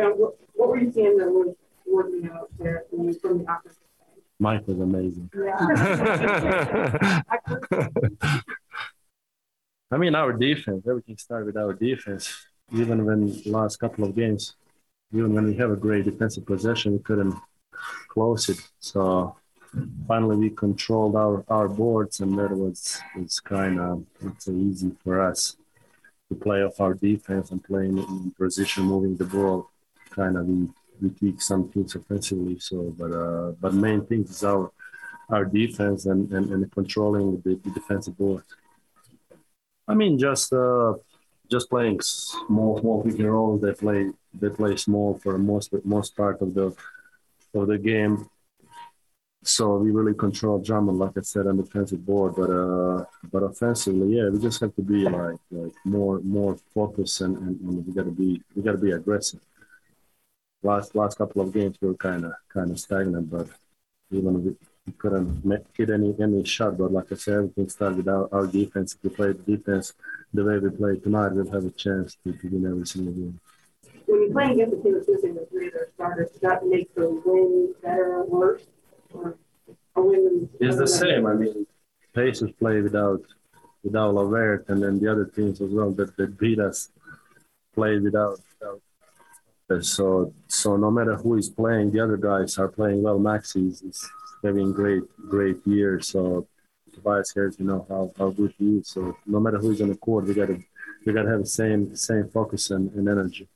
Well, what, what were you seeing that was working out there from the offensive side? Mike was amazing. Yeah. I mean, our defense, everything started with our defense. Even when last couple of games, even when we have a great defensive possession, we couldn't close it. So finally, we controlled our, our boards, and that was it's kind of it's easy for us to play off our defense and playing in position, moving the ball. Kind of we we tweak some things offensively. So, but uh, but main thing is our our defense and and, and controlling the, the defensive board. I mean, just uh, just playing small, small pick and rolls. They play they play small for most most part of the of the game. So we really control Drummond, like I said, on the defensive board. But uh, but offensively, yeah, we just have to be like like more more focused and, and, and we gotta be we gotta be aggressive. Last last couple of games we were kind of kind of stagnant, but even we couldn't hit any any shot. But like I said, everything started with our, our defense. If we play the defense the way we play tonight, we'll have a chance to, to win every single game. When you're playing against a team that's missing the three of their starters, does that make the win better or worse? Or a win it's the same. I mean, Pacers play without without LeVert, and then the other teams as well that, that beat us play without, without so so no matter who is playing, the other guys are playing well. Maxey is, having great great year. So Tobias Harris, you know how, how good he is. So no matter who's on the court, we gotta we gotta have the same same focus and, and energy.